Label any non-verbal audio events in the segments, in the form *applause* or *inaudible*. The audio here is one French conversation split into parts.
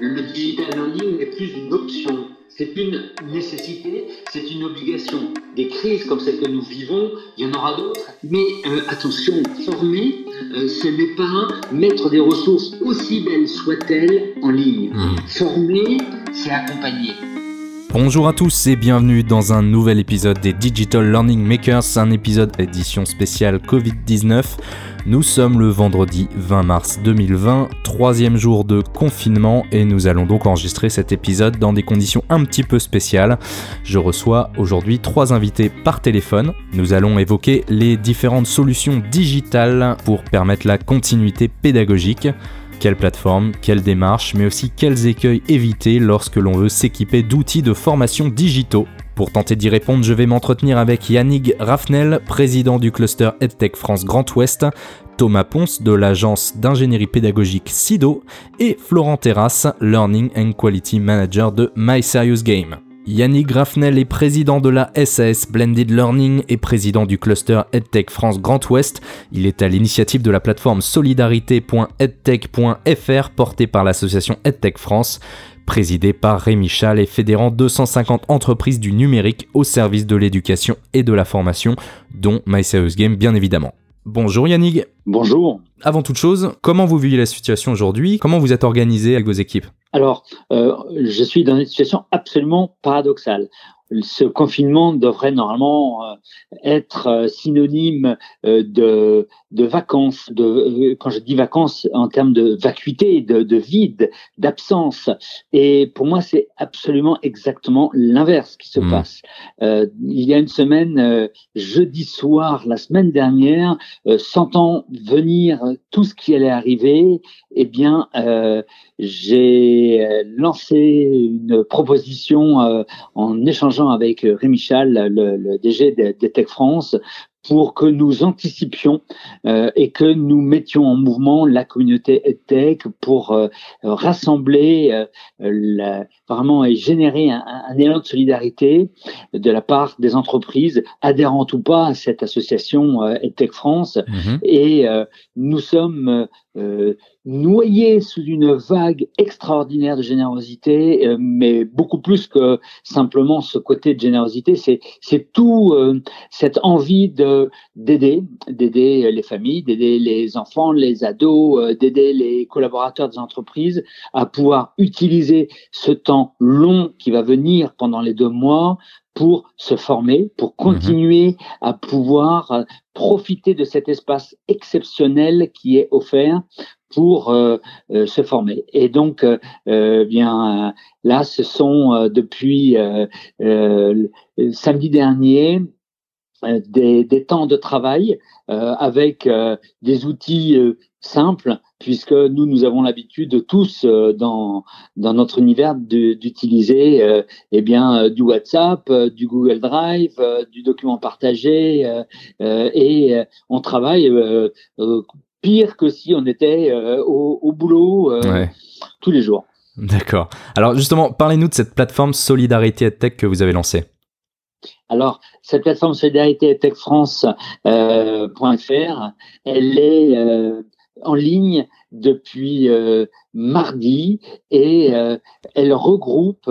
Le digital learning n'est plus une option, c'est une nécessité, c'est une obligation. Des crises comme celle que nous vivons, il y en aura d'autres. Mais euh, attention, former, euh, ce n'est pas mettre des ressources aussi belles soient-elles en ligne. Mmh. Former, c'est accompagner. Bonjour à tous et bienvenue dans un nouvel épisode des Digital Learning Makers, un épisode édition spéciale Covid-19. Nous sommes le vendredi 20 mars 2020, troisième jour de confinement et nous allons donc enregistrer cet épisode dans des conditions un petit peu spéciales. Je reçois aujourd'hui trois invités par téléphone. Nous allons évoquer les différentes solutions digitales pour permettre la continuité pédagogique. Quelle plateforme, quelle démarche, mais aussi quels écueils éviter lorsque l'on veut s'équiper d'outils de formation digitaux. Pour tenter d'y répondre, je vais m'entretenir avec Yannick Raffnel, président du cluster EdTech France Grand Ouest, Thomas Ponce de l'agence d'ingénierie pédagogique SIDO et Florent Terrasse, Learning and Quality Manager de My Serious Game. Yannick Graffnel est président de la SAS Blended Learning et président du cluster EdTech France Grand Ouest. Il est à l'initiative de la plateforme solidarité.edtech.fr portée par l'association EdTech France, présidée par Rémi Chal et fédérant 250 entreprises du numérique au service de l'éducation et de la formation, dont My Serious Game bien évidemment. Bonjour Yannick. Bonjour. Avant toute chose, comment vous vivez la situation aujourd'hui? Comment vous êtes organisé avec vos équipes? Alors, euh, je suis dans une situation absolument paradoxale. Ce confinement devrait normalement euh, être euh, synonyme de, de vacances, de, quand je dis vacances en termes de vacuité, de, de vide, d'absence. Et pour moi, c'est absolument exactement l'inverse qui se Mmh. passe. Euh, il y a une semaine, euh, jeudi soir, la semaine dernière, euh, sentant venir tout ce qui allait arriver, eh bien, euh, j'ai euh, lancé une proposition euh, en échangeant avec euh, Rémi Chal, le, le DG de, de Tech France, pour que nous anticipions euh, et que nous mettions en mouvement la communauté EdTech pour euh, rassembler euh, la- vraiment et générer un, un élan de solidarité de la part des entreprises adhérentes ou pas à cette association euh, EdTech France. Mhm. Et euh, nous sommes euh, noyés sous une vague extraordinaire de générosité, euh, mais beaucoup plus que simplement ce côté de générosité, c'est c'est tout euh, cette envie de d'aider, d'aider les familles, d'aider les enfants, les ados, euh, d'aider les collaborateurs des entreprises à pouvoir utiliser ce temps long qui va venir pendant les deux mois pour se former, pour continuer à pouvoir euh, profiter de cet espace exceptionnel qui est offert pour euh, euh, se former. Et donc, euh, bien là, ce sont depuis samedi dernier des, des temps de travail euh, avec euh, des outils euh, simples, puisque nous, nous avons l'habitude tous euh, dans, dans notre univers d'utiliser euh, eh bien, euh, du WhatsApp, euh, du Google Drive, euh, du document partagé, euh, euh, et euh, on travaille euh, euh, pire que si on était euh, au, au boulot euh, Ouais. tous les jours. D'accord. Alors justement, parlez-nous de cette plateforme Solidarité EdTech que vous avez lancée. Alors, cette plateforme Solidarité Tech France euh, elle est euh, en ligne depuis euh, mardi et elle regroupe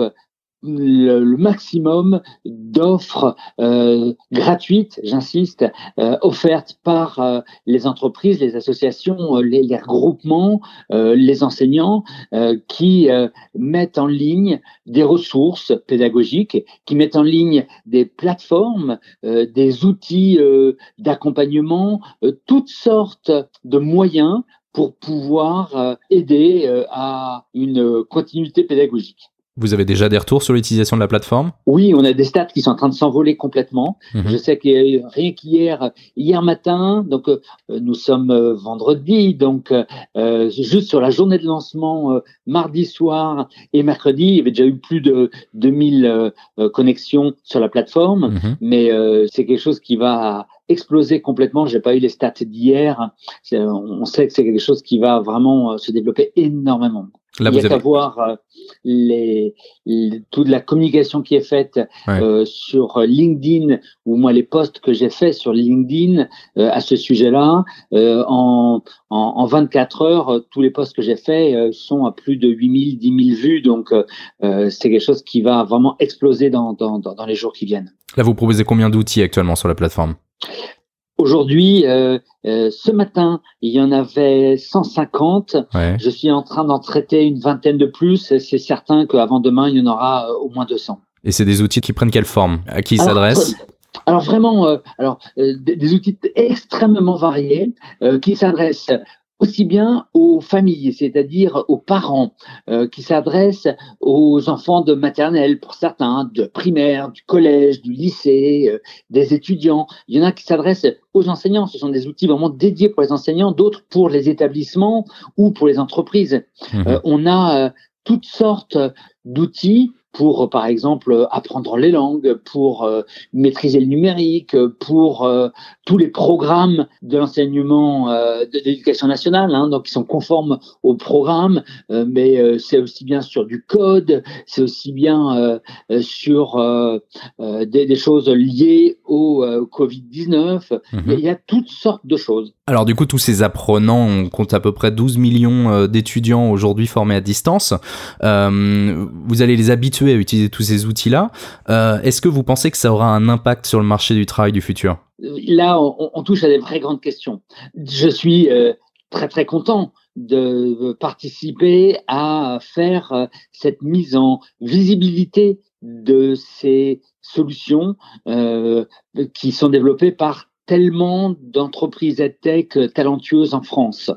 le, le maximum d'offres euh, gratuites, j'insiste, euh, offertes par euh, les entreprises, les associations, euh, les, les regroupements, euh, les enseignants euh, qui mettent en ligne des ressources pédagogiques, qui mettent en ligne des plateformes, des outils d'accompagnement, toutes sortes de moyens pour pouvoir aider à une continuité pédagogique. Vous avez déjà des retours sur l'utilisation de la plateforme? Oui, on a des stats qui sont en train de s'envoler complètement. Mhm. Je sais qu'il y a eu rien qu'hier, hier matin, donc euh, nous sommes euh, vendredi, donc euh, juste sur la journée de lancement, mardi soir et mercredi, il y avait déjà eu plus de 2000 euh, euh, connexions sur la plateforme, Mhm. mais c'est quelque chose qui va exploser complètement. J'ai pas eu les stats d'hier. On sait que c'est quelque chose qui va vraiment se développer énormément. Il y a qu'à voir euh, les, toute la communication qui est faite euh, sur LinkedIn ou moi les posts que j'ai faits sur LinkedIn euh, à ce sujet-là. En, en, en, 24 heures, tous les posts que j'ai faits sont à plus de 8000, 10 000 vues. Donc c'est quelque chose qui va vraiment exploser dans, dans, dans les jours qui viennent. Là, vous proposez combien d'outils actuellement sur la plateforme? Aujourd'hui, euh, euh, ce matin, il y en avait 150. Je suis en train d'en traiter une vingtaine de plus. C'est certain qu'avant demain, il y en aura euh, au moins 200. Et c'est des outils qui prennent quelle forme? À qui ils s'adressent? alors vraiment, alors des, outils extrêmement variés qui s'adressent aussi bien aux familles, c'est-à-dire aux parents, euh, qui s'adressent aux enfants de maternelle pour certains, de primaire, du collège, du lycée, euh, des étudiants. Il y en a qui s'adressent aux enseignants. Ce sont des outils vraiment dédiés pour les enseignants, d'autres pour les établissements ou pour les entreprises. Mmh. Euh, on a toutes sortes d'outils pour, par exemple, apprendre les langues, pour euh, maîtriser le numérique, pour euh, tous les programmes de l'enseignement euh, de l'éducation nationale, hein, donc qui sont conformes au programme, mais c'est aussi bien sur du code, c'est aussi bien sur des, des, choses liées au Covid-19. Mhm. Il y a toutes sortes de choses. Alors du coup, tous ces apprenants, on compte à peu près 12 millions d'étudiants aujourd'hui formés à distance. vous allez les habituer à utiliser tous ces outils-là. Euh, est-ce que vous pensez que ça aura un impact sur le marché du travail du futur? Là, on, touche à des vraies grandes questions. Je suis euh, très très content de participer à faire euh, cette mise en visibilité de ces solutions qui sont développées par tellement d'entreprises tech talentueuses en France.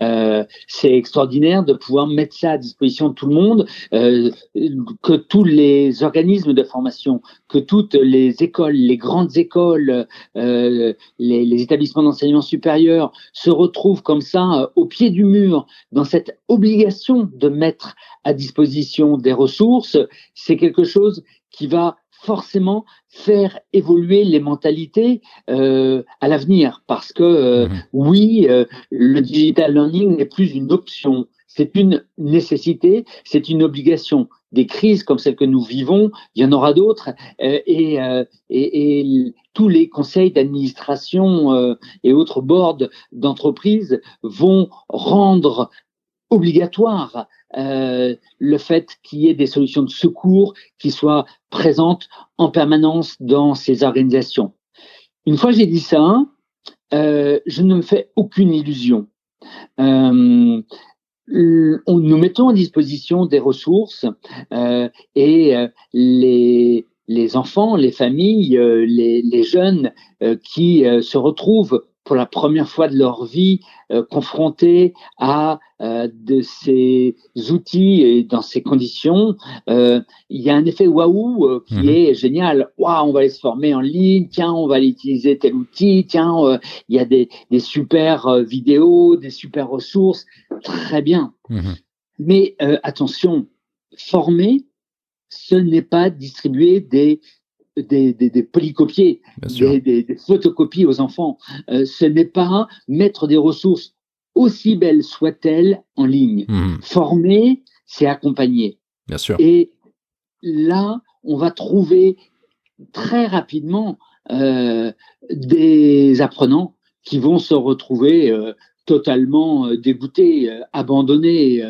Euh, c'est extraordinaire de pouvoir mettre ça à disposition de tout le monde, euh, que tous les organismes de formation, que toutes les écoles, les grandes écoles, euh, les, établissements d'enseignement supérieur se retrouvent comme ça au pied du mur dans cette obligation de mettre à disposition des ressources, c'est quelque chose qui va forcément faire évoluer les mentalités euh, à l'avenir parce que euh, mhm. oui, euh, le digital learning n'est plus une option, c'est une nécessité, c'est une obligation. Des crises comme celle que nous vivons, il y en aura d'autres et, et, tous les conseils d'administration et autres boards d'entreprise vont rendre obligatoire euh, le fait qu'il y ait des solutions de secours qui soient présentes en permanence dans ces organisations. Une fois j'ai dit ça, euh, je ne me fais aucune illusion. Euh, nous mettons à disposition des ressources et les, les enfants, les familles, les, les jeunes qui se retrouvent pour la première fois de leur vie euh, confrontés à euh, de ces outils et dans ces conditions, euh, il y a un effet waouh euh, qui mhm. est génial. Waouh, on va aller se former en ligne. Tiens, on va aller utiliser tel outil. Tiens, il y a des, des super vidéos, des super ressources. Très bien. Mhm. Mais attention, former, ce n'est pas distribuer des des, des, polycopiés, des, photocopies aux enfants. Euh, ce n'est pas mettre des ressources aussi belles soient-elles en ligne. Hmm. Former, c'est accompagner. Bien sûr. Et là, on va trouver très rapidement euh, des apprenants qui vont se retrouver euh, totalement dégoûtés, abandonnés,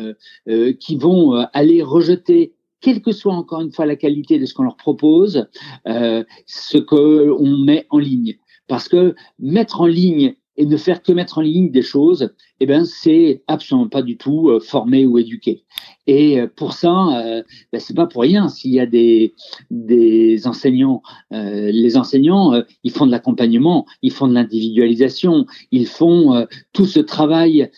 qui vont aller rejeter quelle que soit encore une fois la qualité de ce qu'on leur propose, euh, ce qu'on met en ligne. Parce que mettre en ligne et ne faire que mettre en ligne des choses, eh ben c'est absolument pas du tout euh, former ou éduquer. Et euh, pour ça, euh, ben, c'est pas pour rien s'il y a des des enseignants. Euh, les enseignants, euh, ils font de l'accompagnement, ils font de l'individualisation, ils font tout ce travail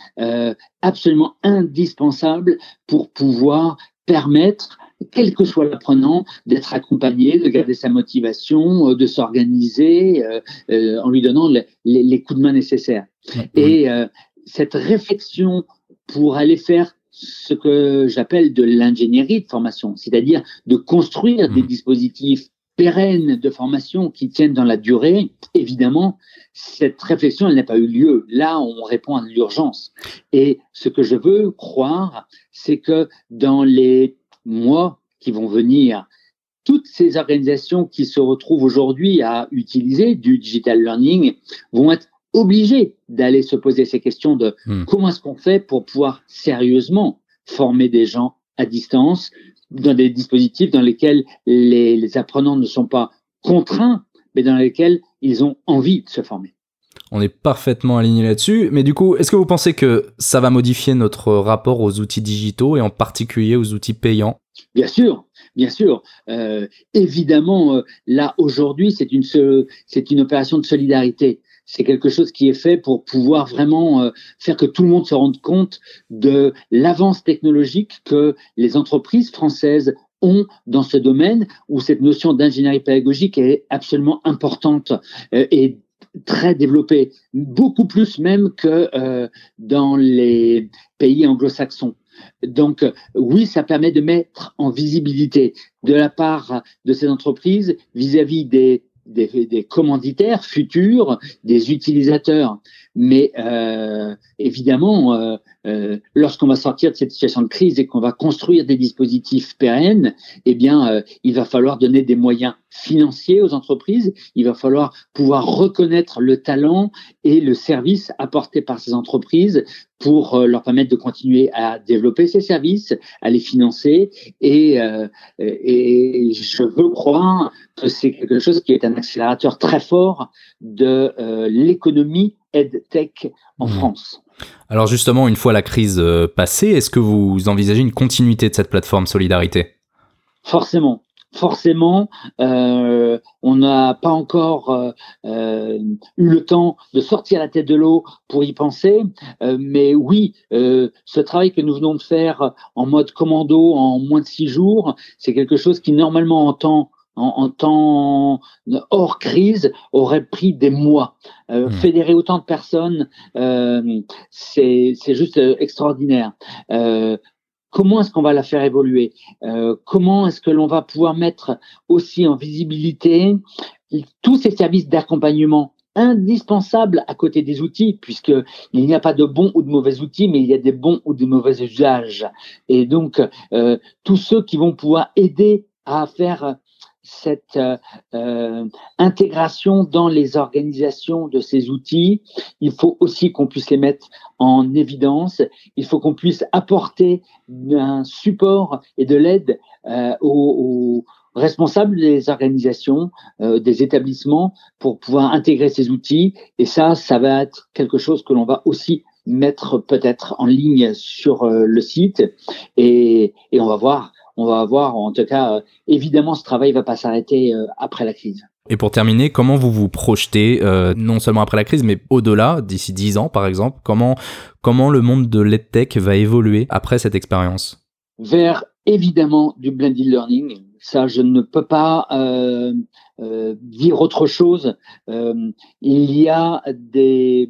absolument indispensable pour pouvoir permettre quel que soit l'apprenant, d'être accompagné, de garder sa motivation, euh, de s'organiser euh, euh, en lui donnant les, coups de main nécessaires. Et cette réflexion pour aller faire ce que j'appelle de l'ingénierie de formation, c'est-à-dire de construire des mmh. dispositifs pérennes de formation qui tiennent dans la durée, évidemment, cette réflexion, elle n'a pas eu lieu. Là, on répond à l'urgence. Et ce que je veux croire, c'est que dans les mois qui vont venir, toutes ces organisations qui se retrouvent aujourd'hui à utiliser du digital learning vont être obligées d'aller se poser ces questions de hmm. comment est-ce qu'on fait pour pouvoir sérieusement former des gens à distance dans des dispositifs dans lesquels les, les apprenants ne sont pas contraints, mais dans lesquels ils ont envie de se former. On est parfaitement aligné là-dessus. Mais du coup, est-ce que vous pensez que ça va modifier notre rapport aux outils digitaux et en particulier aux outils payants? Bien sûr, bien sûr. Euh, évidemment, euh, là, aujourd'hui, c'est une, c'est une opération de solidarité. C'est quelque chose qui est fait pour pouvoir vraiment euh, faire que tout le monde se rende compte de l'avance technologique que les entreprises françaises ont dans ce domaine où cette notion d'ingénierie pédagogique est absolument importante et très développée, beaucoup plus même que dans les pays anglo-saxons. Donc oui, ça permet de mettre en visibilité de la part de ces entreprises vis-à-vis des, commanditaires futurs, des utilisateurs. Mais euh, évidemment, euh, euh, lorsqu'on va sortir de cette situation de crise et qu'on va construire des dispositifs pérennes, eh bien, il va falloir donner des moyens financiers aux entreprises. Il va falloir pouvoir reconnaître le talent et le service apporté par ces entreprises pour leur permettre de continuer à développer ces services, à les financer. Et, et je veux croire que c'est quelque chose qui est un accélérateur très fort de l'économie EdTech en mmh. France. Alors justement, une fois la crise euh, passée, est-ce que vous envisagez une continuité de cette plateforme Solidarité? Forcément. Forcément, euh, on n'a pas encore euh, eu le temps de sortir la tête de l'eau pour y penser, mais oui, ce travail que nous venons de faire en mode commando en moins de six jours, c'est quelque chose qui normalement en temps en, temps hors crise aurait pris des mois. Euh, hmm. Fédérer autant de personnes, euh, c'est juste euh, extraordinaire. Euh, comment est-ce qu'on va la faire évoluer? Comment est-ce que l'on va pouvoir mettre aussi en visibilité tous ces services d'accompagnement indispensables à côté des outils, puisque il n'y a pas de bons ou de mauvais outils, mais il y a des bons ou de mauvais usages. Et donc, euh, tous ceux qui vont pouvoir aider à faire cette euh, euh, intégration dans les organisations de ces outils, il faut aussi qu'on puisse les mettre en évidence, il faut qu'on puisse apporter un support et de l'aide euh, aux, responsables des organisations, des établissements pour pouvoir intégrer ces outils. Et ça, ça va être quelque chose que l'on va aussi mettre peut-être en ligne sur le site. Et, et on va voir on va avoir, en tout cas, euh, évidemment, ce travail ne va pas s'arrêter euh, après la crise. Et pour terminer, comment vous vous projetez, euh, non seulement après la crise, mais au-delà, d'ici 10 ans par exemple, comment, comment le monde de l'EdTech va évoluer après cette expérience? Vers évidemment du blended learning. Ça, je ne peux pas dire autre chose. il y a des,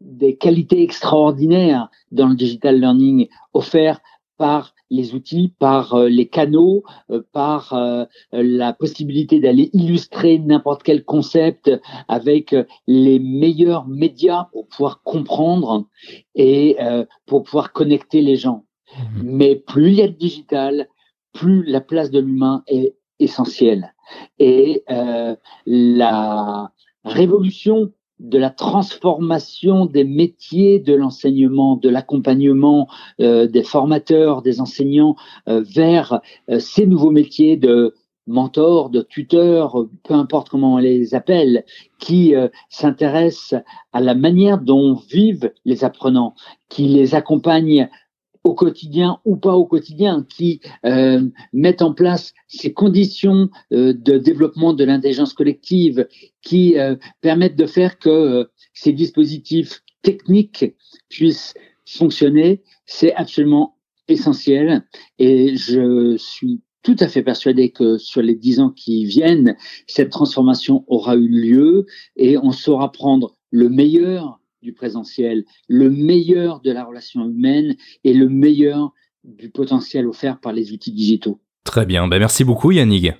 des qualités extraordinaires dans le digital learning offertes par les outils, par euh, les canaux, euh, par euh, la possibilité d'aller illustrer n'importe quel concept avec les meilleurs médias pour pouvoir comprendre et pour pouvoir connecter les gens. Mmh. Mais plus il y a de digital, plus la place de l'humain est essentielle. Et la révolution de la transformation des métiers de l'enseignement, de l'accompagnement euh, des formateurs, des enseignants euh, vers euh, ces nouveaux métiers de mentor, de tuteur, peu importe comment on les appelle, qui s'intéressent à la manière dont vivent les apprenants, qui les accompagnent au quotidien ou pas au quotidien, qui euh, mettent en place ces conditions euh, de développement de l'intelligence collective, qui euh, permettent de faire que euh, ces dispositifs techniques puissent fonctionner, c'est absolument essentiel. Et je suis tout à fait persuadé que sur les dix ans qui viennent, cette transformation aura eu lieu et on saura prendre le meilleur du présentiel, le meilleur de la relation humaine et le meilleur du potentiel offert par les outils digitaux. Très bien, ben merci beaucoup Yannick.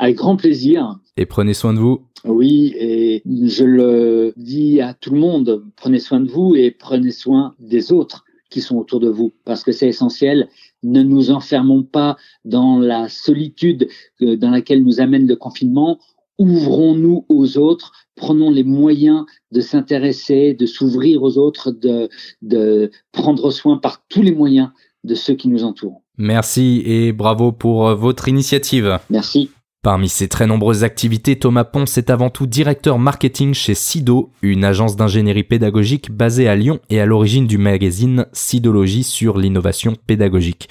Avec grand plaisir. Et prenez soin de vous. Oui, et je le dis à tout le monde, prenez soin de vous et prenez soin des autres qui sont autour de vous, parce que c'est essentiel. Ne nous enfermons pas dans la solitude euh, dans laquelle nous amène le confinement. Ouvrons-nous aux autres, prenons les moyens de s'intéresser, de s'ouvrir aux autres, de, de prendre soin par tous les moyens de ceux qui nous entourent. Merci et bravo pour votre initiative. Merci. Parmi ses très nombreuses activités, Thomas Ponce est avant tout directeur marketing chez Sido, une agence d'ingénierie pédagogique basée à Lyon et à l'origine du magazine Sidologie sur l'innovation pédagogique.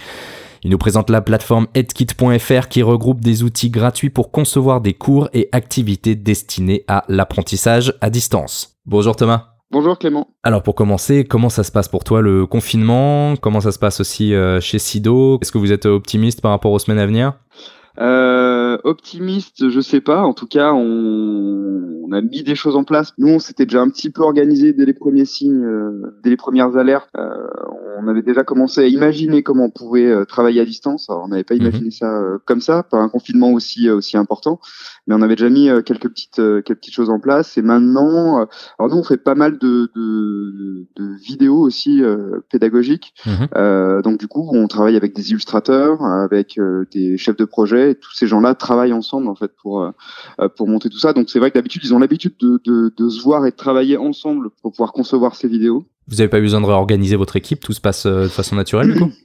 Il nous présente la plateforme edkit.fr qui regroupe des outils gratuits pour concevoir des cours et activités destinées à l'apprentissage à distance. Bonjour Thomas. Bonjour Clément. Alors pour commencer, comment ça se passe pour toi le confinement? Comment ça se passe aussi euh, chez Sido? Est-ce que vous êtes optimiste par rapport aux semaines à venir? Euh, optimiste, je sais pas. En tout cas, on, on, a mis des choses en place. Nous, on s'était déjà un petit peu organisé dès les premiers signes, euh, dès les premières alertes. Euh, on avait déjà commencé à imaginer comment on pouvait euh, travailler à distance. Alors, on n'avait pas mhm. imaginé ça euh, comme ça, pas un confinement aussi aussi important, mais on avait déjà mis quelques petites quelques petites choses en place. Et maintenant, alors nous, on fait pas mal de, de, de vidéos aussi pédagogiques. Mhm. donc du coup, on travaille avec des illustrateurs, avec des chefs de projet tous ces gens-là travaillent ensemble en fait pour euh, euh, pour monter tout ça. Donc c'est vrai que d'habitude ils ont l'habitude de, de, de, se voir et de travailler ensemble pour pouvoir concevoir ces vidéos. Vous n'avez pas besoin de réorganiser votre équipe, tout se passe euh, de façon naturelle du coup? *clears throat*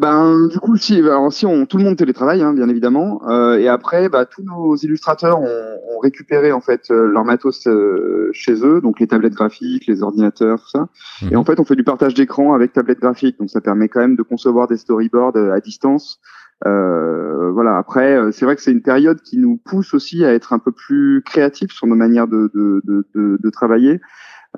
Ben du coup si, alors, si on, tout le monde télétravaille hein, bien évidemment euh, et après bah, tous nos illustrateurs ont, ont récupéré en fait leur matos chez eux donc les tablettes graphiques, les ordinateurs tout ça et mhm. en fait on fait du partage d'écran avec tablettes graphiques donc ça permet quand même de concevoir des storyboards à distance euh, voilà. Après, euh, c'est vrai que c'est une période qui nous pousse aussi à être un peu plus créatifs sur nos manières de, de, de, de, travailler.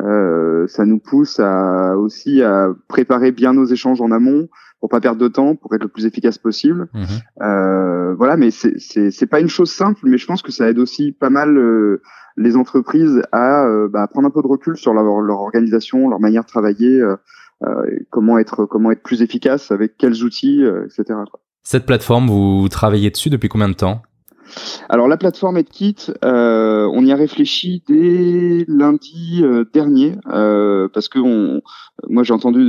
Euh, ça nous pousse à aussi à préparer bien nos échanges en amont pour pas perdre de temps, pour être le plus efficace possible. Mmh euh, voilà, mais c'est c'est pas une chose simple, mais je pense que ça aide aussi pas mal euh, les entreprises à bah, prendre un peu de recul sur leur, leur organisation, leur manière de travailler, comment être comment être plus efficace avec quels outils, etc. Quoi. Cette plateforme, vous travaillez dessus depuis combien de temps? Alors la plateforme EdKit, euh, on y a réfléchi dès lundi euh, dernier euh, parce que on, moi j'ai entendu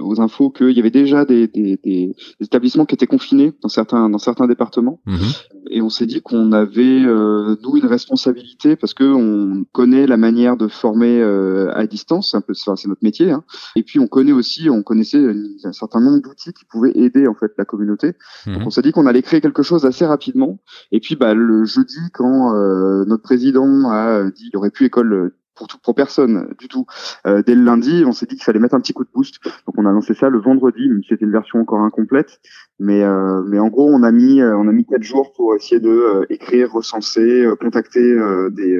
aux infos qu'il y avait déjà des, des, des, établissements qui étaient confinés dans certains dans certains départements. Mhm et on s'est dit qu'on avait euh, nous une responsabilité parce que on connaît la manière de former euh, à distance, un peu c'est notre métier, hein. et puis on connaît aussi, on connaissait un certain nombre d'outils qui pouvaient aider en fait la communauté. Donc mhm. on s'est dit qu'on allait créer quelque chose assez rapidement. Et puis bah le jeudi quand euh, notre président a dit il aurait plus école pour tout pour personne du tout. Euh, dès le lundi, on s'est dit qu'il fallait mettre un petit coup de boost. Donc on a lancé ça le vendredi, même si c'était une version encore incomplète. Mais euh, mais en gros, on a mis euh, on a mis quatre jours pour essayer de écrire, recenser, contacter des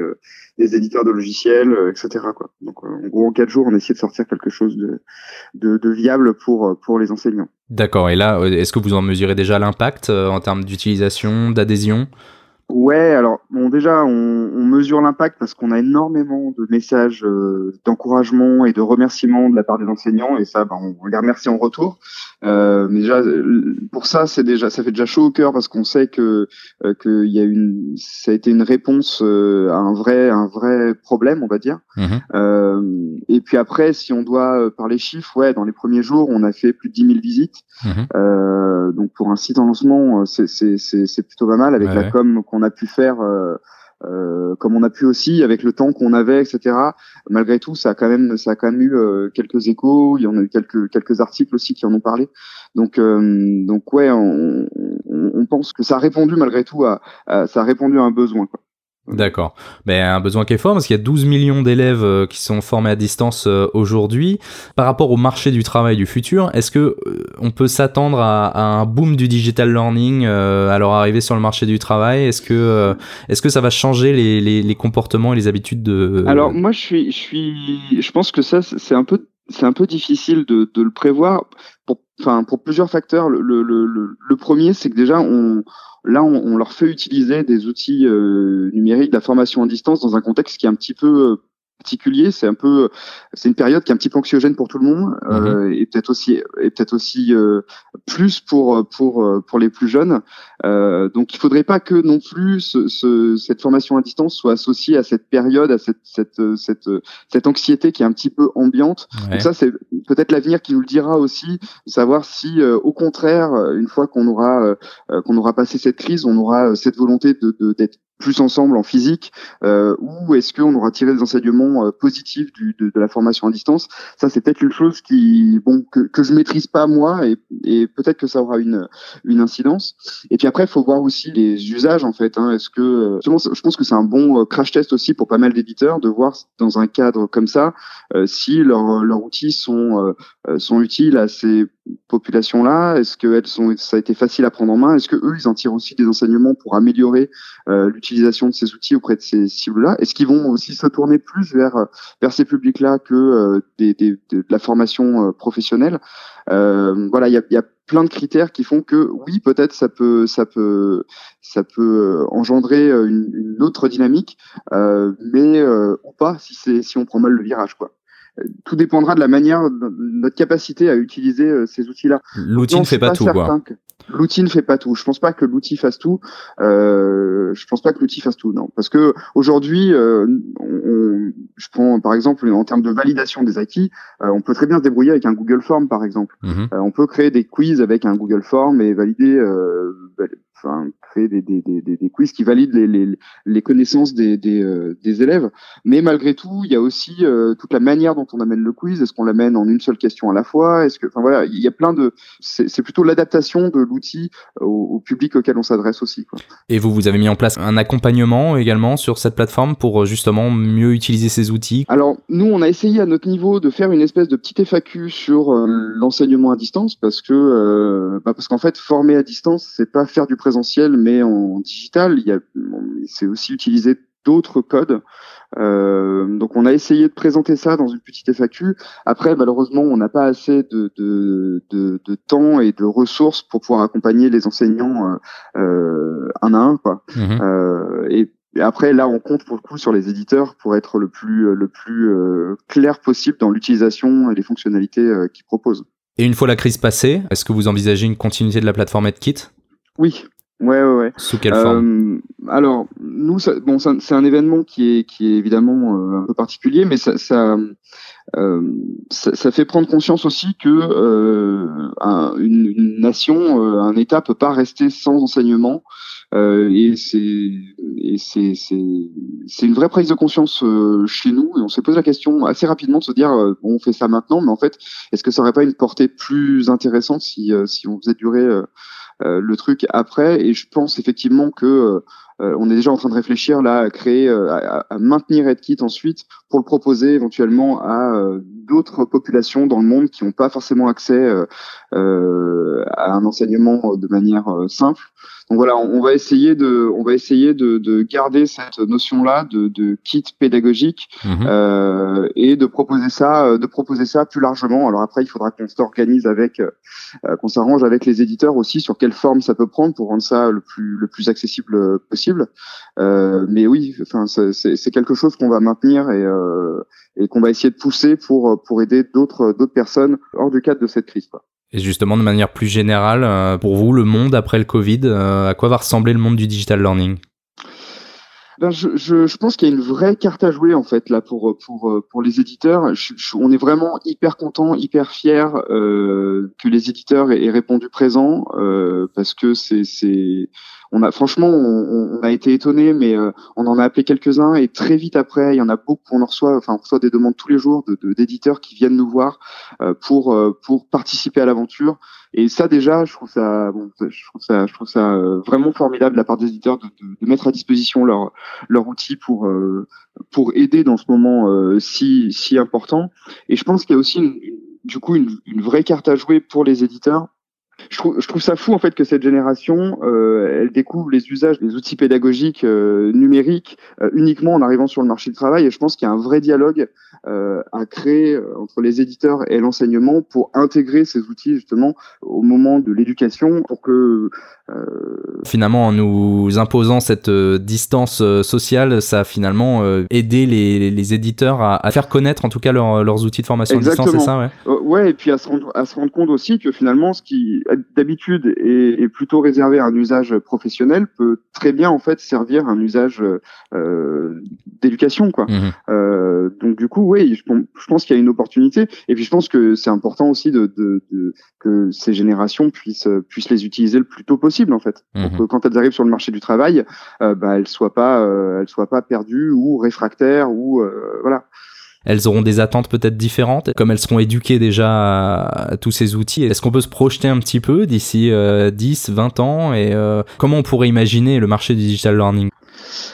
des éditeurs de logiciels, etc. Donc en gros, en quatre jours, on a essayé de sortir quelque chose de de, de viable pour pour les enseignants. D'accord. Et là, est-ce que vous en mesurez déjà l'impact en termes d'utilisation, d'adhésion? Ouais, alors bon déjà on, on mesure l'impact parce qu'on a énormément de messages euh, d'encouragement et de remerciements de la part des enseignants et ça ben, on les remercie en retour. Euh, mais déjà pour ça c'est déjà ça fait déjà chaud au cœur parce qu'on sait que euh, qu'il y a une ça a été une réponse euh, à un vrai un vrai problème on va dire. Mmh. et puis après si on doit parler chiffres ouais dans les premiers jours on a fait plus de 10 000 visites. Mmh. donc pour un site en lancement c'est c'est c'est plutôt pas mal avec la com qu'on on a pu faire euh, euh, comme on a pu aussi avec le temps qu'on avait, etc. Malgré tout, ça a quand même, ça a quand même eu euh, quelques échos. Il y en a eu quelques quelques articles aussi qui en ont parlé. Donc donc ouais, on, on, pense que ça a répondu malgré tout à, ça a répondu à un besoin. Quoi. D'accord. Mais un besoin qui est fort parce qu'il y a 12 millions d'élèves euh, qui sont formés à distance euh, aujourd'hui. Par rapport au marché du travail du futur, est-ce que euh, on peut s'attendre à, un boom du digital learning à leur arrivée sur le marché du travail? Est-ce que est-ce que ça va changer les, les, les, comportements et les habitudes de Alors moi je suis je suis je pense que ça c'est un peu c'est un peu difficile de, de le prévoir pour enfin pour plusieurs facteurs. Le, le, le, le premier c'est que déjà on Là, on, leur fait utiliser des outils euh, numériques, de la formation à distance dans un contexte qui est un petit peu euh, particulier. C'est un peu, c'est une période qui est un petit peu anxiogène pour tout le monde euh, et peut-être aussi, et peut-être aussi euh, plus pour pour pour les plus jeunes. Euh, donc, il faudrait pas que non plus ce, ce, cette formation à distance soit associée à cette période, à cette cette cette cette anxiété qui est un petit peu ambiante. Donc ça, c'est peut-être l'avenir qui nous le dira aussi, savoir si, au contraire, une fois qu'on aura qu'on aura passé cette crise, on aura cette volonté de d'être plus ensemble en physique euh, ou est-ce qu'on aura tiré des enseignements euh, positifs du, de, de, la formation à distance? Ça c'est peut-être une chose qui bon que, que je maîtrise pas moi et, et peut-être que ça aura une une incidence et puis après il faut voir aussi les usages en fait hein. est-ce que euh, je pense que c'est un bon euh, crash test aussi pour pas mal d'éditeurs de voir dans un cadre comme ça euh, si leurs leurs outils sont sont utiles à ces populations là est-ce que elles sont ça a été facile à prendre en main? Est-ce que eux ils en tirent aussi des enseignements pour améliorer l'utilisation l'utilisation de ces outils auprès de ces cibles-là? Est-ce qu'ils vont aussi se tourner plus vers vers ces publics-là que euh, des, des, de la formation euh, professionnelle? Euh, Voilà, il y a, y a plein de critères qui font que oui, peut-être ça peut ça peut ça peut engendrer une, une autre dynamique, euh, mais ou pas si c'est si on prend mal le virage quoi tout dépendra de la manière, de notre capacité à utiliser ces outils-là. L'outil ne fait pas, tout, quoi. L'outil ne fait pas tout. Je pense pas que l'outil fasse tout. Euh, je pense pas que l'outil fasse tout, non. Parce que aujourd'hui, euh, je prends par exemple en termes de validation des acquis, euh, on peut très bien se débrouiller avec un Google Form, par exemple. Mhm. Euh, on peut créer des quiz avec un Google Form et valider euh, enfin, créer des, des, des, des, quiz qui valident les, les, les connaissances des, des, euh, des, élèves. Mais malgré tout, il y a aussi euh, toute la manière dont on amène le quiz. Est-ce qu'on l'amène en une seule question à la fois? Est-ce que, enfin voilà, il y a plein de. C'est plutôt l'adaptation de l'outil au, public auquel on s'adresse aussi. Quoi. Et vous, vous avez mis en place un accompagnement également sur cette plateforme pour euh, justement mieux utiliser ces outils? Alors, nous, on a essayé à notre niveau de faire une espèce de petite FAQ sur l'enseignement à distance parce que, bah parce qu'en fait, former à distance, c'est pas faire du présent présentiel mais en digital. Il y a, c'est aussi utiliser d'autres codes. Euh, donc on a essayé de présenter ça dans une petite FAQ. Après, malheureusement, on n'a pas assez de, de, de, de, temps et de ressources pour pouvoir accompagner les enseignants euh, euh un à un. Quoi. Euh, et, après, là, on compte pour le coup sur les éditeurs pour être le plus, le plus euh, clair possible dans l'utilisation et les fonctionnalités qu'ils proposent. Et une fois la crise passée, est-ce que vous envisagez une continuité de la plateforme EdKit Oui, Ouais, ouais, ouais. Sous quelle forme euh, Alors, nous, ça, bon, c'est un événement qui est, qui est évidemment euh, un peu particulier, mais ça, ça, euh, ça, ça, fait prendre conscience aussi que euh, un, une, une, nation, euh, un État peut pas rester sans enseignement. et c'est c'est c'est une vraie prise de conscience chez nous et on s'est posé la question assez rapidement de se dire bon, on fait ça maintenant mais en fait est-ce que ça aurait pas une portée plus intéressante si si on faisait durer euh, le truc après. Et je pense effectivement que euh, euh, on est déjà en train de réfléchir là à créer, à, à, maintenir EdKit ensuite pour le proposer éventuellement à d'autres populations dans le monde qui n'ont pas forcément accès à un enseignement de manière simple. Donc voilà, on, va essayer de, on va essayer de, de garder cette notion-là de, de, kit pédagogique mhm. euh, et de proposer ça, de proposer ça plus largement. Alors après, il faudra qu'on s'organise avec, euh, qu'on s'arrange avec les éditeurs aussi sur quelle forme ça peut prendre pour rendre ça le plus, le plus accessible possible. Euh, mais oui, enfin, c'est quelque chose qu'on va maintenir et, euh, et qu'on va essayer de pousser pour, pour aider d'autres, d'autres personnes hors du cadre de cette crise. Quoi. Et justement, de manière plus générale, euh, pour vous, le monde après le Covid, euh, à quoi va ressembler le monde du digital learning? Ben je, je, pense qu'il y a une vraie carte à jouer en fait là pour pour pour les éditeurs. On est vraiment hyper content, hyper fier euh, que les éditeurs aient, répondu présent euh, parce que c'est c'est on a franchement on, on a été étonné, mais euh, on en a appelé quelques uns et très vite après il y en a beaucoup. On en reçoit enfin on reçoit des demandes tous les jours de d'éditeurs qui viennent nous voir euh, pour euh, pour participer à l'aventure. Et ça déjà, je trouve ça, bon, je trouve ça, je trouve ça euh, vraiment formidable de la part des éditeurs de, de, de mettre à disposition leur leur outil pour euh, pour aider dans ce moment si si important. Et je pense qu'il y a aussi une, du coup une, une, vraie carte à jouer pour les éditeurs Je trouve, je trouve ça fou en fait que cette génération, euh, elle découvre les usages des outils pédagogiques euh, numériques euh, uniquement en arrivant sur le marché du travail. Et je pense qu'il y a un vrai dialogue à créer entre les éditeurs et l'enseignement pour intégrer ces outils justement au moment de l'éducation pour que finalement en nous imposant cette distance sociale, ça a finalement aidé les, les éditeurs à, à, faire connaître en tout cas leur, leurs outils de formation Exactement. à distance, c'est ça ouais? ouais, et puis à se, rendre, à se rendre compte aussi que finalement ce qui d'habitude est, est, plutôt réservé à un usage professionnel peut très bien en fait servir à un usage euh, d'éducation quoi. Mmh. Euh, donc du coup oui, je, je pense qu'il y a une opportunité et puis je pense que c'est important aussi de, de, de, que ces générations puissent puissent les utiliser le plus tôt possible en fait. Mmh. Pour que quand elles arrivent sur le marché du travail, euh, bah, elles soient pas euh, elles soient pas perdues ou réfractaires ou euh, voilà elles auront des attentes peut-être différentes, comme elles seront éduquées déjà à, tous ces outils. Est-ce qu'on peut se projeter un petit peu d'ici euh, 10, 20 ans et euh, comment on pourrait imaginer le marché du digital learning?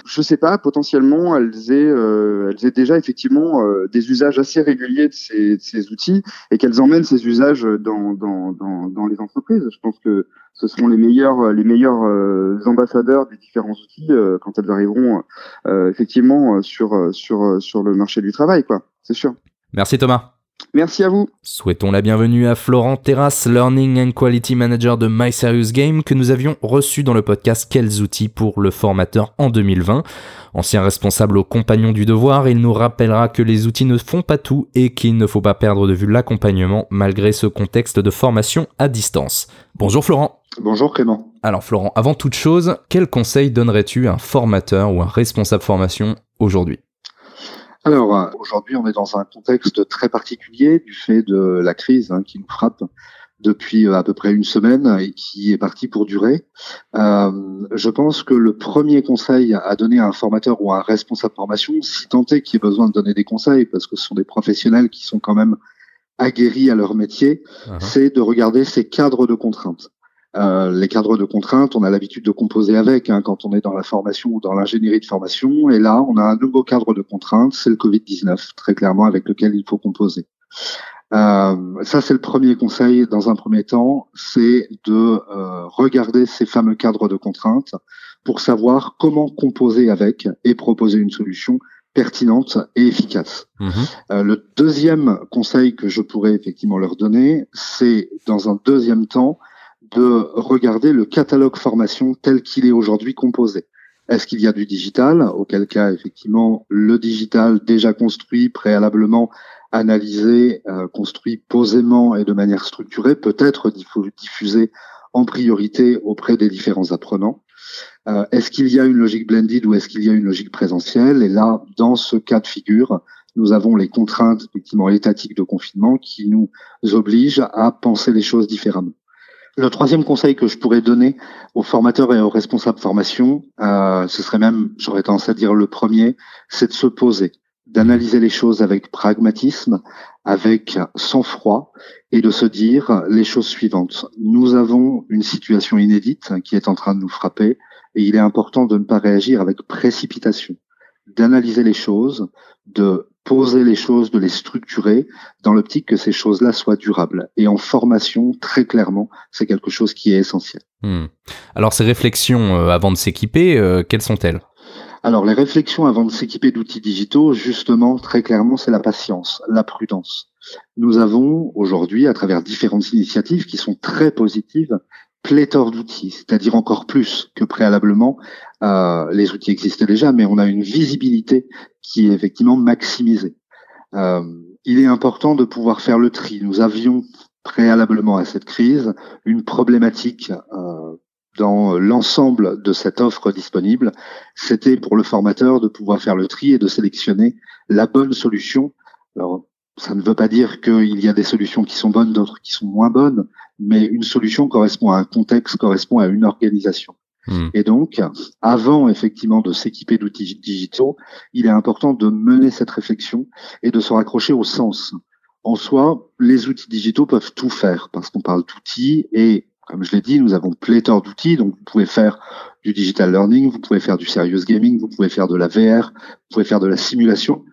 Je sais pas, potentiellement, elles aient, euh, déjà effectivement euh, des usages assez réguliers de ces, outils et qu'elles emmènent ces usages dans, les entreprises. Je pense que ce seront les meilleurs, euh, ambassadeurs des différents outils quand elles arriveront effectivement sur, sur, sur le marché du travail, quoi. C'est sûr. Merci Thomas. Merci à vous. Souhaitons la bienvenue à Florent Terrasse, Learning and Quality Manager de My Serious Game, que nous avions reçu dans le podcast Quels outils pour le formateur en 2020. Ancien responsable au compagnon du devoir, il nous rappellera que les outils ne font pas tout et qu'il ne faut pas perdre de vue l'accompagnement malgré ce contexte de formation à distance. Bonjour Florent. Bonjour Clément. Alors Florent, avant toute chose, quel conseil donnerais-tu à un formateur ou un responsable formation aujourd'hui? Alors, euh, aujourd'hui, on est dans un contexte très particulier du fait de la crise hein, qui nous frappe depuis euh, à peu près une semaine et qui est partie pour durer. Euh, je pense que le premier conseil à donner à un formateur ou à un responsable formation, si tant est qu'il y ait besoin de donner des conseils, parce que ce sont des professionnels qui sont quand même aguerris à leur métier, uh-huh. c'est de regarder ces cadres de contraintes. Euh, les cadres de contraintes, on a l'habitude de composer avec hein, quand on est dans la formation ou dans l'ingénierie de formation. Et là, on a un nouveau cadre de contraintes, c'est le Covid-19, très clairement, avec lequel il faut composer. Euh, ça, c'est le premier conseil dans un premier temps, c'est de euh, regarder ces fameux cadres de contraintes pour savoir comment composer avec et proposer une solution pertinente et efficace. Mmh. Euh, le deuxième conseil que je pourrais effectivement leur donner, c'est dans un deuxième temps de regarder le catalogue formation tel qu'il est aujourd'hui composé. Est-ce qu'il y a du digital Auquel cas, effectivement, le digital déjà construit, préalablement analysé, euh, construit posément et de manière structurée, peut être diffusé en priorité auprès des différents apprenants. Euh, est-ce qu'il y a une logique blended ou est-ce qu'il y a une logique présentielle? Et là, dans ce cas de figure, nous avons les contraintes effectivement étatiques de confinement qui nous obligent à penser les choses différemment. Le troisième conseil que je pourrais donner aux formateurs et aux responsables formation, euh, ce serait même, j'aurais tendance à dire le premier, c'est de se poser, d'analyser les choses avec pragmatisme, avec sang-froid, et de se dire les choses suivantes. Nous avons une situation inédite qui est en train de nous frapper, et il est important de ne pas réagir avec précipitation, d'analyser les choses, de poser les choses, de les structurer dans l'optique que ces choses-là soient durables. Et en formation, très clairement, c'est quelque chose qui est essentiel. Hmm. Alors ces réflexions euh, avant de s'équiper, euh, quelles sont-elles? Alors les réflexions avant de s'équiper d'outils digitaux, justement, très clairement, c'est la patience, la prudence. Nous avons aujourd'hui, à travers différentes initiatives qui sont très positives, pléthore d'outils, c'est-à-dire encore plus que préalablement. Euh, les outils existaient déjà, mais on a une visibilité qui est effectivement maximisée. Euh, il est important de pouvoir faire le tri. Nous avions préalablement à cette crise une problématique euh, dans l'ensemble de cette offre disponible. C'était pour le formateur de pouvoir faire le tri et de sélectionner la bonne solution. Alors, ça ne veut pas dire qu'il y a des solutions qui sont bonnes, d'autres qui sont moins bonnes, mais une solution correspond à un contexte, correspond à une organisation. Hmm. Et donc, avant effectivement de s'équiper d'outils digitaux, il est important de mener cette réflexion et de se raccrocher au sens. En soi, les outils digitaux peuvent tout faire parce qu'on parle d'outils et comme je l'ai dit, nous avons pléthore d'outils, donc vous pouvez faire du digital learning, vous pouvez faire du serious gaming, vous pouvez faire de la VR, vous pouvez faire de la simulation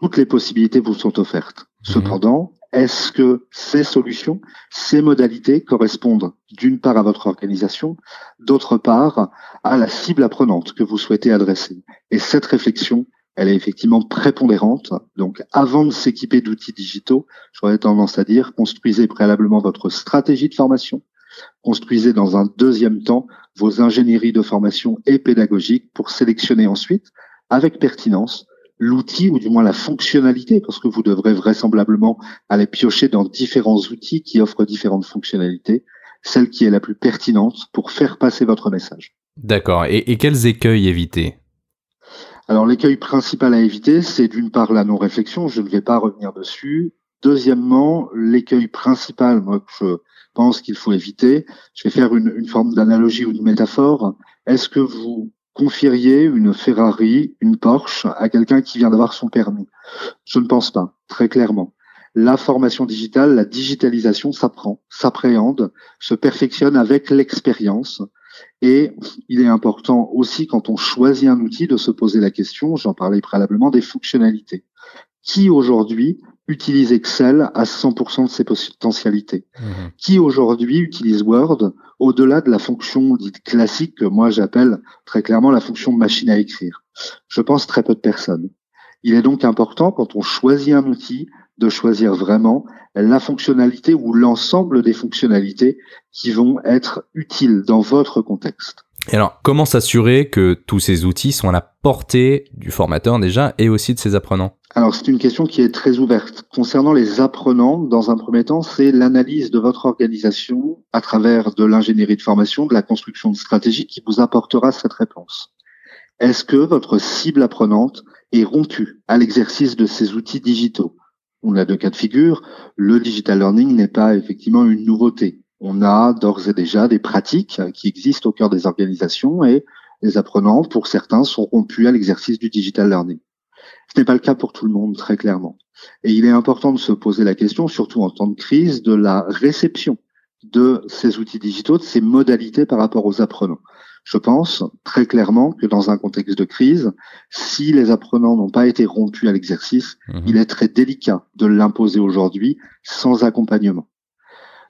toutes les possibilités vous sont offertes. Mhm. Cependant, est-ce que ces solutions, ces modalités correspondent d'une part à votre organisation, d'autre part à la cible apprenante que vous souhaitez adresser? Et cette réflexion, elle est effectivement prépondérante. Donc, avant de s'équiper d'outils digitaux, j'aurais tendance à dire, construisez préalablement votre stratégie de formation, construisez dans un deuxième temps vos ingénieries de formation et pédagogiques pour sélectionner ensuite, avec pertinence, l'outil ou du moins la fonctionnalité, parce que vous devrez vraisemblablement aller piocher dans différents outils qui offrent différentes fonctionnalités, celle qui est la plus pertinente pour faire passer votre message. D'accord. Et, quels écueils éviter? Alors l'écueil principal à éviter, c'est d'une part la non-réflexion, je ne vais pas revenir dessus. Deuxièmement, l'écueil principal, moi, que je pense qu'il faut éviter, je vais faire une, une forme d'analogie ou de métaphore. Est-ce que vous confieriez une Ferrari, une Porsche à quelqu'un qui vient d'avoir son permis Je ne pense pas, très clairement. La formation digitale, la digitalisation s'apprend, s'appréhende, se perfectionne avec l'expérience. Et il est important aussi, quand on choisit un outil, de se poser la question, j'en parlais préalablement, des fonctionnalités. Qui aujourd'hui utilise Excel à 100% de ses potentialités mhm. Qui aujourd'hui utilise Word au-delà de la fonction dite classique que moi j'appelle très clairement la fonction machine à écrire? Je pense très peu de personnes. Il est donc important, quand on choisit un outil, de choisir vraiment la fonctionnalité ou l'ensemble des fonctionnalités qui vont être utiles dans votre contexte. Alors, comment s'assurer que tous ces outils sont à la portée du formateur déjà et aussi de ses apprenants? Alors c'est une question qui est très ouverte. Concernant les apprenants, dans un premier temps, c'est l'analyse de votre organisation à travers de l'ingénierie de formation, de la construction de stratégie qui vous apportera cette réponse. Est-ce que votre cible apprenante est rompue à l'exercice de ces outils digitaux? On a deux cas de figure. Le digital learning n'est pas effectivement une nouveauté. On a d'ores et déjà des pratiques qui existent au cœur des organisations et les apprenants, pour certains, sont rompus à l'exercice du digital learning. Ce n'est pas le cas pour tout le monde, très clairement. Et il est important de se poser la question, surtout en temps de crise, de la réception de ces outils digitaux, de ces modalités par rapport aux apprenants. Je pense très clairement que dans un contexte de crise, si les apprenants n'ont pas été rompus à l'exercice, mhm. il est très délicat de l'imposer aujourd'hui sans accompagnement.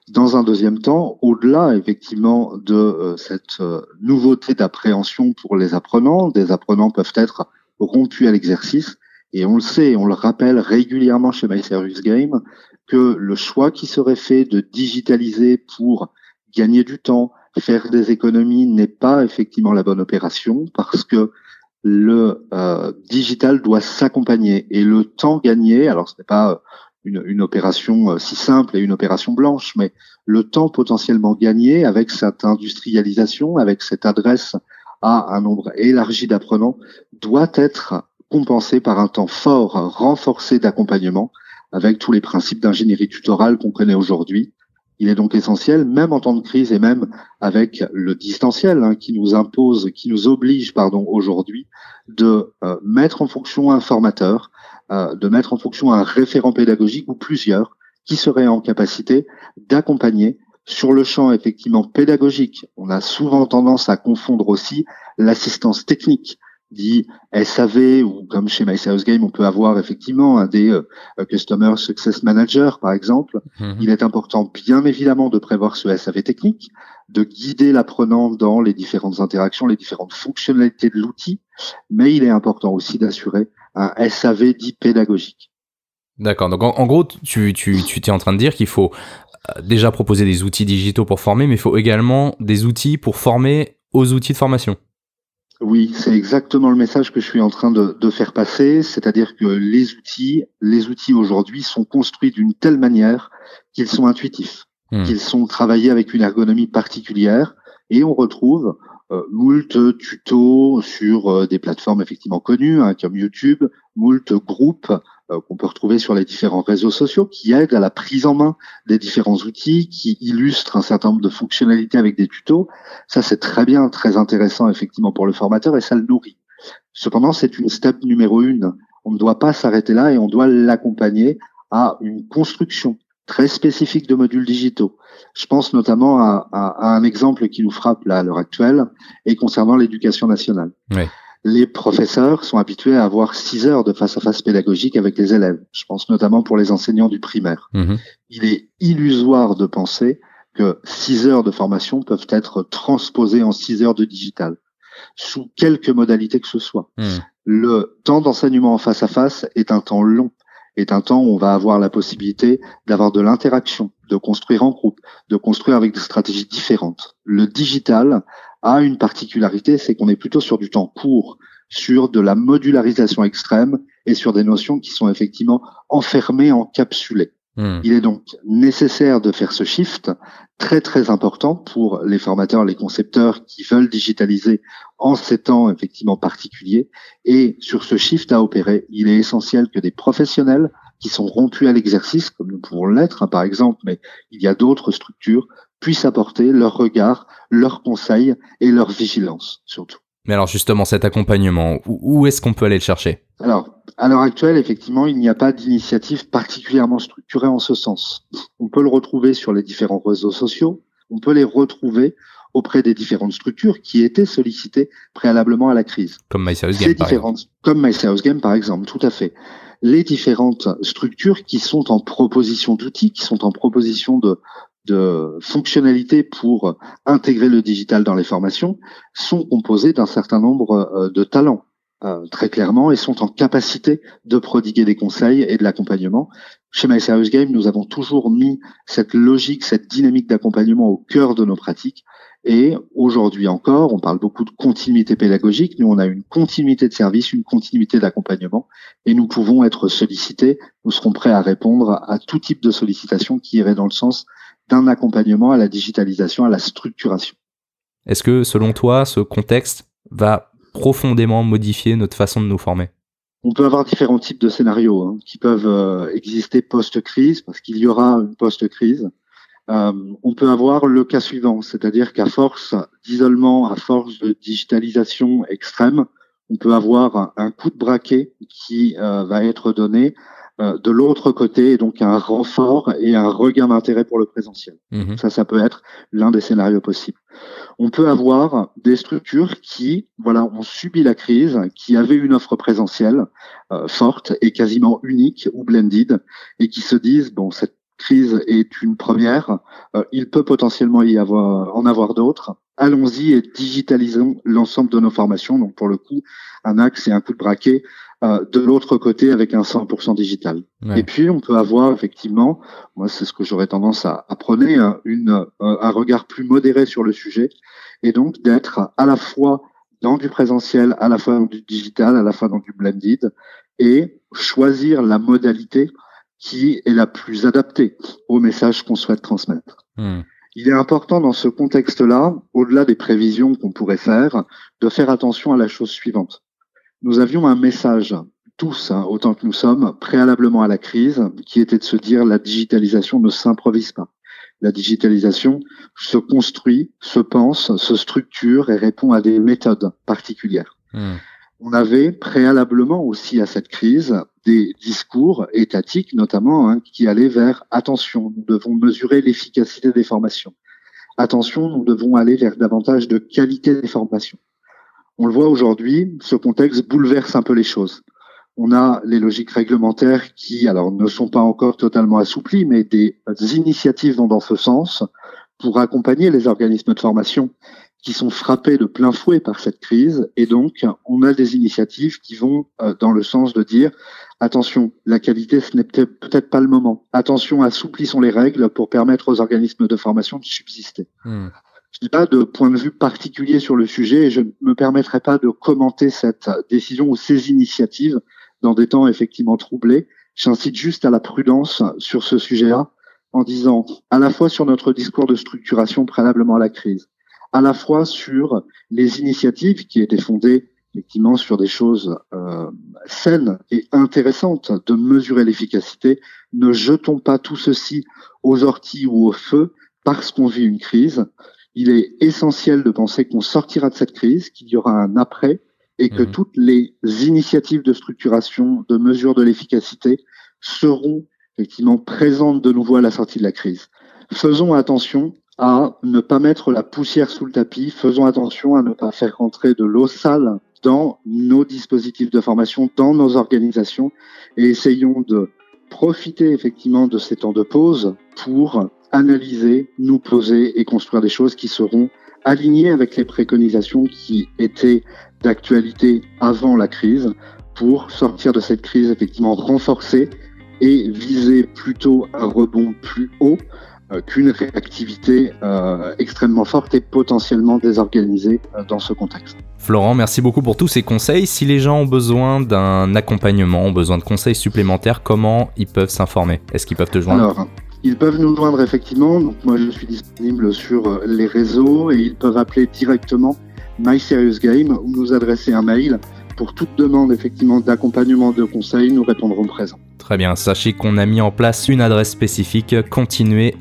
Dans un deuxième temps, au-delà effectivement de euh, cette euh, nouveauté d'appréhension pour les apprenants, des apprenants peuvent être rompus à l'exercice, et on le sait, on le rappelle régulièrement chez My Game, que le choix qui serait fait de digitaliser pour gagner du temps, faire des économies n'est pas effectivement la bonne opération parce que le euh, digital doit s'accompagner. Et le temps gagné, alors ce n'est pas une, opération euh, si simple et une opération blanche, mais le temps potentiellement gagné avec cette industrialisation, avec cette adresse à un nombre élargi d'apprenants, doit être compensé par un temps fort, renforcé d'accompagnement, avec tous les principes d'ingénierie tutorale qu'on connaît aujourd'hui. Il est donc essentiel, même en temps de crise et même avec le distanciel hein, qui nous impose, qui nous oblige, pardon, aujourd'hui, de euh, mettre en fonction un formateur, euh, de mettre en fonction un référent pédagogique ou plusieurs qui seraient en capacité d'accompagner sur le champ effectivement pédagogique. On a souvent tendance à confondre aussi l'assistance technique dit SAV ou comme chez My Game, on peut avoir effectivement un des euh, Customer Success Manager, par exemple. Mhm. Il est important, bien évidemment, de prévoir ce SAV technique, de guider l'apprenant dans les différentes interactions, les différentes fonctionnalités de l'outil, mais il est important aussi d'assurer un SAV dit pédagogique. D'accord. Donc en, gros, tu, tu, tu es en train de dire qu'il faut euh, déjà proposer des outils digitaux pour former, mais il faut également des outils pour former aux outils de formation. Oui, c'est exactement le message que je suis en train de, de faire passer, c'est-à-dire que les outils, les outils aujourd'hui sont construits d'une telle manière qu'ils sont intuitifs, hmm. qu'ils sont travaillés avec une ergonomie particulière, et on retrouve euh, moult tutos sur euh, des plateformes effectivement connues, hein, comme YouTube, moult groupes qu'on peut retrouver sur les différents réseaux sociaux qui aident à la prise en main des différents outils, qui illustrent un certain nombre de fonctionnalités avec des tutos. Ça, c'est très bien, très intéressant effectivement pour le formateur et ça le nourrit. Cependant, c'est une step numéro une. On ne doit pas s'arrêter là et on doit l'accompagner à une construction très spécifique de modules digitaux. Je pense notamment à, à, un exemple qui nous frappe là à l'heure actuelle et concernant l'éducation nationale. Les professeurs sont habitués à avoir six heures de face-à-face pédagogique avec les élèves. Je pense notamment pour les enseignants du primaire. Mhm. Il est illusoire de penser que six heures de formation peuvent être transposées en six heures de digital, sous quelque modalité que ce soit. Mhm. Le temps d'enseignement en face-à-face est un temps long, est un temps où on va avoir la possibilité d'avoir de l'interaction, de construire en groupe, de construire avec des stratégies différentes. Le digital a une particularité, c'est qu'on est plutôt sur du temps court, sur de la modularisation extrême et sur des notions qui sont effectivement enfermées, encapsulées. Mhm. Il est donc nécessaire de faire ce shift très très important pour les formateurs, les concepteurs qui veulent digitaliser en ces temps effectivement particuliers. Et sur ce shift à opérer, il est essentiel que des professionnels qui sont rompus à l'exercice, comme nous pouvons l'être hein, par exemple, mais il y a d'autres structures, puissent apporter leur regard, leurs conseils et leur vigilance surtout. Mais alors justement, cet accompagnement, où, est-ce qu'on peut aller le chercher? Alors, à l'heure actuelle, effectivement, il n'y a pas d'initiative particulièrement structurée en ce sens. On peut le retrouver sur les différents réseaux sociaux, on peut les retrouver auprès des différentes structures qui étaient sollicitées préalablement à la crise. Comme My Serious Game, par exemple. comme My Serious Game par exemple, tout à fait. Les différentes structures qui sont en proposition d'outils, qui sont en proposition de, de fonctionnalités pour intégrer le digital dans les formations, sont composées d'un certain nombre euh, de talents. euh, très clairement et sont en capacité de prodiguer des conseils et de l'accompagnement. Chez My Serious Game, nous avons toujours mis cette logique, cette dynamique d'accompagnement au cœur de nos pratiques. Et aujourd'hui encore, on parle beaucoup de continuité pédagogique. Nous, on a une continuité de service, une continuité d'accompagnement, et nous pouvons être sollicités. Nous serons prêts à répondre à tout type de sollicitation qui irait dans le sens d'un accompagnement à la digitalisation, à la structuration. Est-ce que, selon toi, ce contexte va profondément modifier notre façon de nous former? On peut avoir différents types de scénarios hein, qui peuvent euh, exister post-crise, parce qu'il y aura une post-crise. Euh, on peut avoir le cas suivant, c'est-à-dire qu'à force d'isolement, à force de digitalisation extrême, on peut avoir un, coup de braquet qui euh, va être donné de l'autre côté, et donc un renfort et un regain d'intérêt pour le présentiel. Mhm. Ça, ça peut être l'un des scénarios possibles. On peut avoir des structures qui, voilà, ont subi la crise, qui avaient une offre présentielle euh, forte et quasiment unique ou blended, et qui se disent bon, cette crise est une première, euh, il peut potentiellement y avoir en avoir d'autres. Allons-y et digitalisons l'ensemble de nos formations. Donc pour le coup, un axe et un coup de braquet euh, de l'autre côté avec un 100% digital. Ouais. Et puis, on peut avoir effectivement, moi c'est ce que j'aurais tendance à, à prôner, hein, une, euh, un regard plus modéré sur le sujet, et donc d'être à la fois dans du présentiel, à la fois dans du digital, à la fois dans du blended, et choisir la modalité qui est la plus adaptée au message qu'on souhaite transmettre. Mhm. Il est important dans ce contexte-là, au-delà des prévisions qu'on pourrait faire, de faire attention à la chose suivante. Nous avions un message, tous, hein, autant que nous sommes, préalablement à la crise, qui était de se dire la digitalisation ne s'improvise pas. La digitalisation se construit, se pense, se structure et répond à des méthodes particulières. Mhm. On avait préalablement aussi à cette crise des discours étatiques, notamment, hein, qui allaient vers attention, nous devons mesurer l'efficacité des formations. Attention, nous devons aller vers davantage de qualité des formations. On le voit aujourd'hui, ce contexte bouleverse un peu les choses. On a les logiques réglementaires qui, alors, ne sont pas encore totalement assouplies, mais des initiatives vont dans ce sens pour accompagner les organismes de formation qui sont frappés de plein fouet par cette crise. Et donc, on a des initiatives qui vont euh, dans le sens de dire, attention, la qualité, ce n'est peut-être pas le moment. Attention, assouplissons les règles pour permettre aux organismes de formation de subsister. Mhm. Je n'ai pas de point de vue particulier sur le sujet et je ne me permettrai pas de commenter cette décision ou ces initiatives dans des temps effectivement troublés. J'incite juste à la prudence sur ce sujet-là en disant à la fois sur notre discours de structuration préalablement à la crise, à la fois sur les initiatives qui étaient fondées effectivement sur des choses euh, saines et intéressantes de mesurer l'efficacité. Ne jetons pas tout ceci aux orties ou au feu parce qu'on vit une crise. Il est essentiel de penser qu'on sortira de cette crise, qu'il y aura un après et que Mhm. toutes les initiatives de structuration, de mesure de l'efficacité seront effectivement présentes de nouveau à la sortie de la crise. Faisons attention à ne pas mettre la poussière sous le tapis, faisons attention à ne pas faire rentrer de l'eau sale dans nos dispositifs de formation, dans nos organisations, et essayons de profiter effectivement de ces temps de pause pour analyser, nous poser et construire des choses qui seront alignées avec les préconisations qui étaient d'actualité avant la crise pour sortir de cette crise effectivement renforcée et viser plutôt un rebond plus haut euh, qu'une réactivité euh, extrêmement forte et potentiellement désorganisée euh, dans ce contexte. Florent, merci beaucoup pour tous ces conseils. Si les gens ont besoin d'un accompagnement, ont besoin de conseils supplémentaires, comment ils peuvent s'informer? Est-ce qu'ils peuvent te joindre? Alors, ils peuvent nous joindre effectivement. Donc moi, je suis disponible sur les réseaux et ils peuvent appeler directement My Serious Game ou nous adresser un mail pour toute demande effectivement d'accompagnement de conseils. Nous répondrons présent. Très bien, sachez qu'on a mis en place une adresse spécifique continuez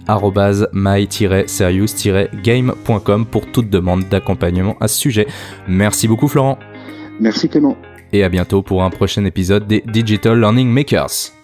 my-serious-game.com pour toute demande d'accompagnement à ce sujet. Merci beaucoup Florent. Merci Clément. Et à bientôt pour un prochain épisode des Digital Learning Makers.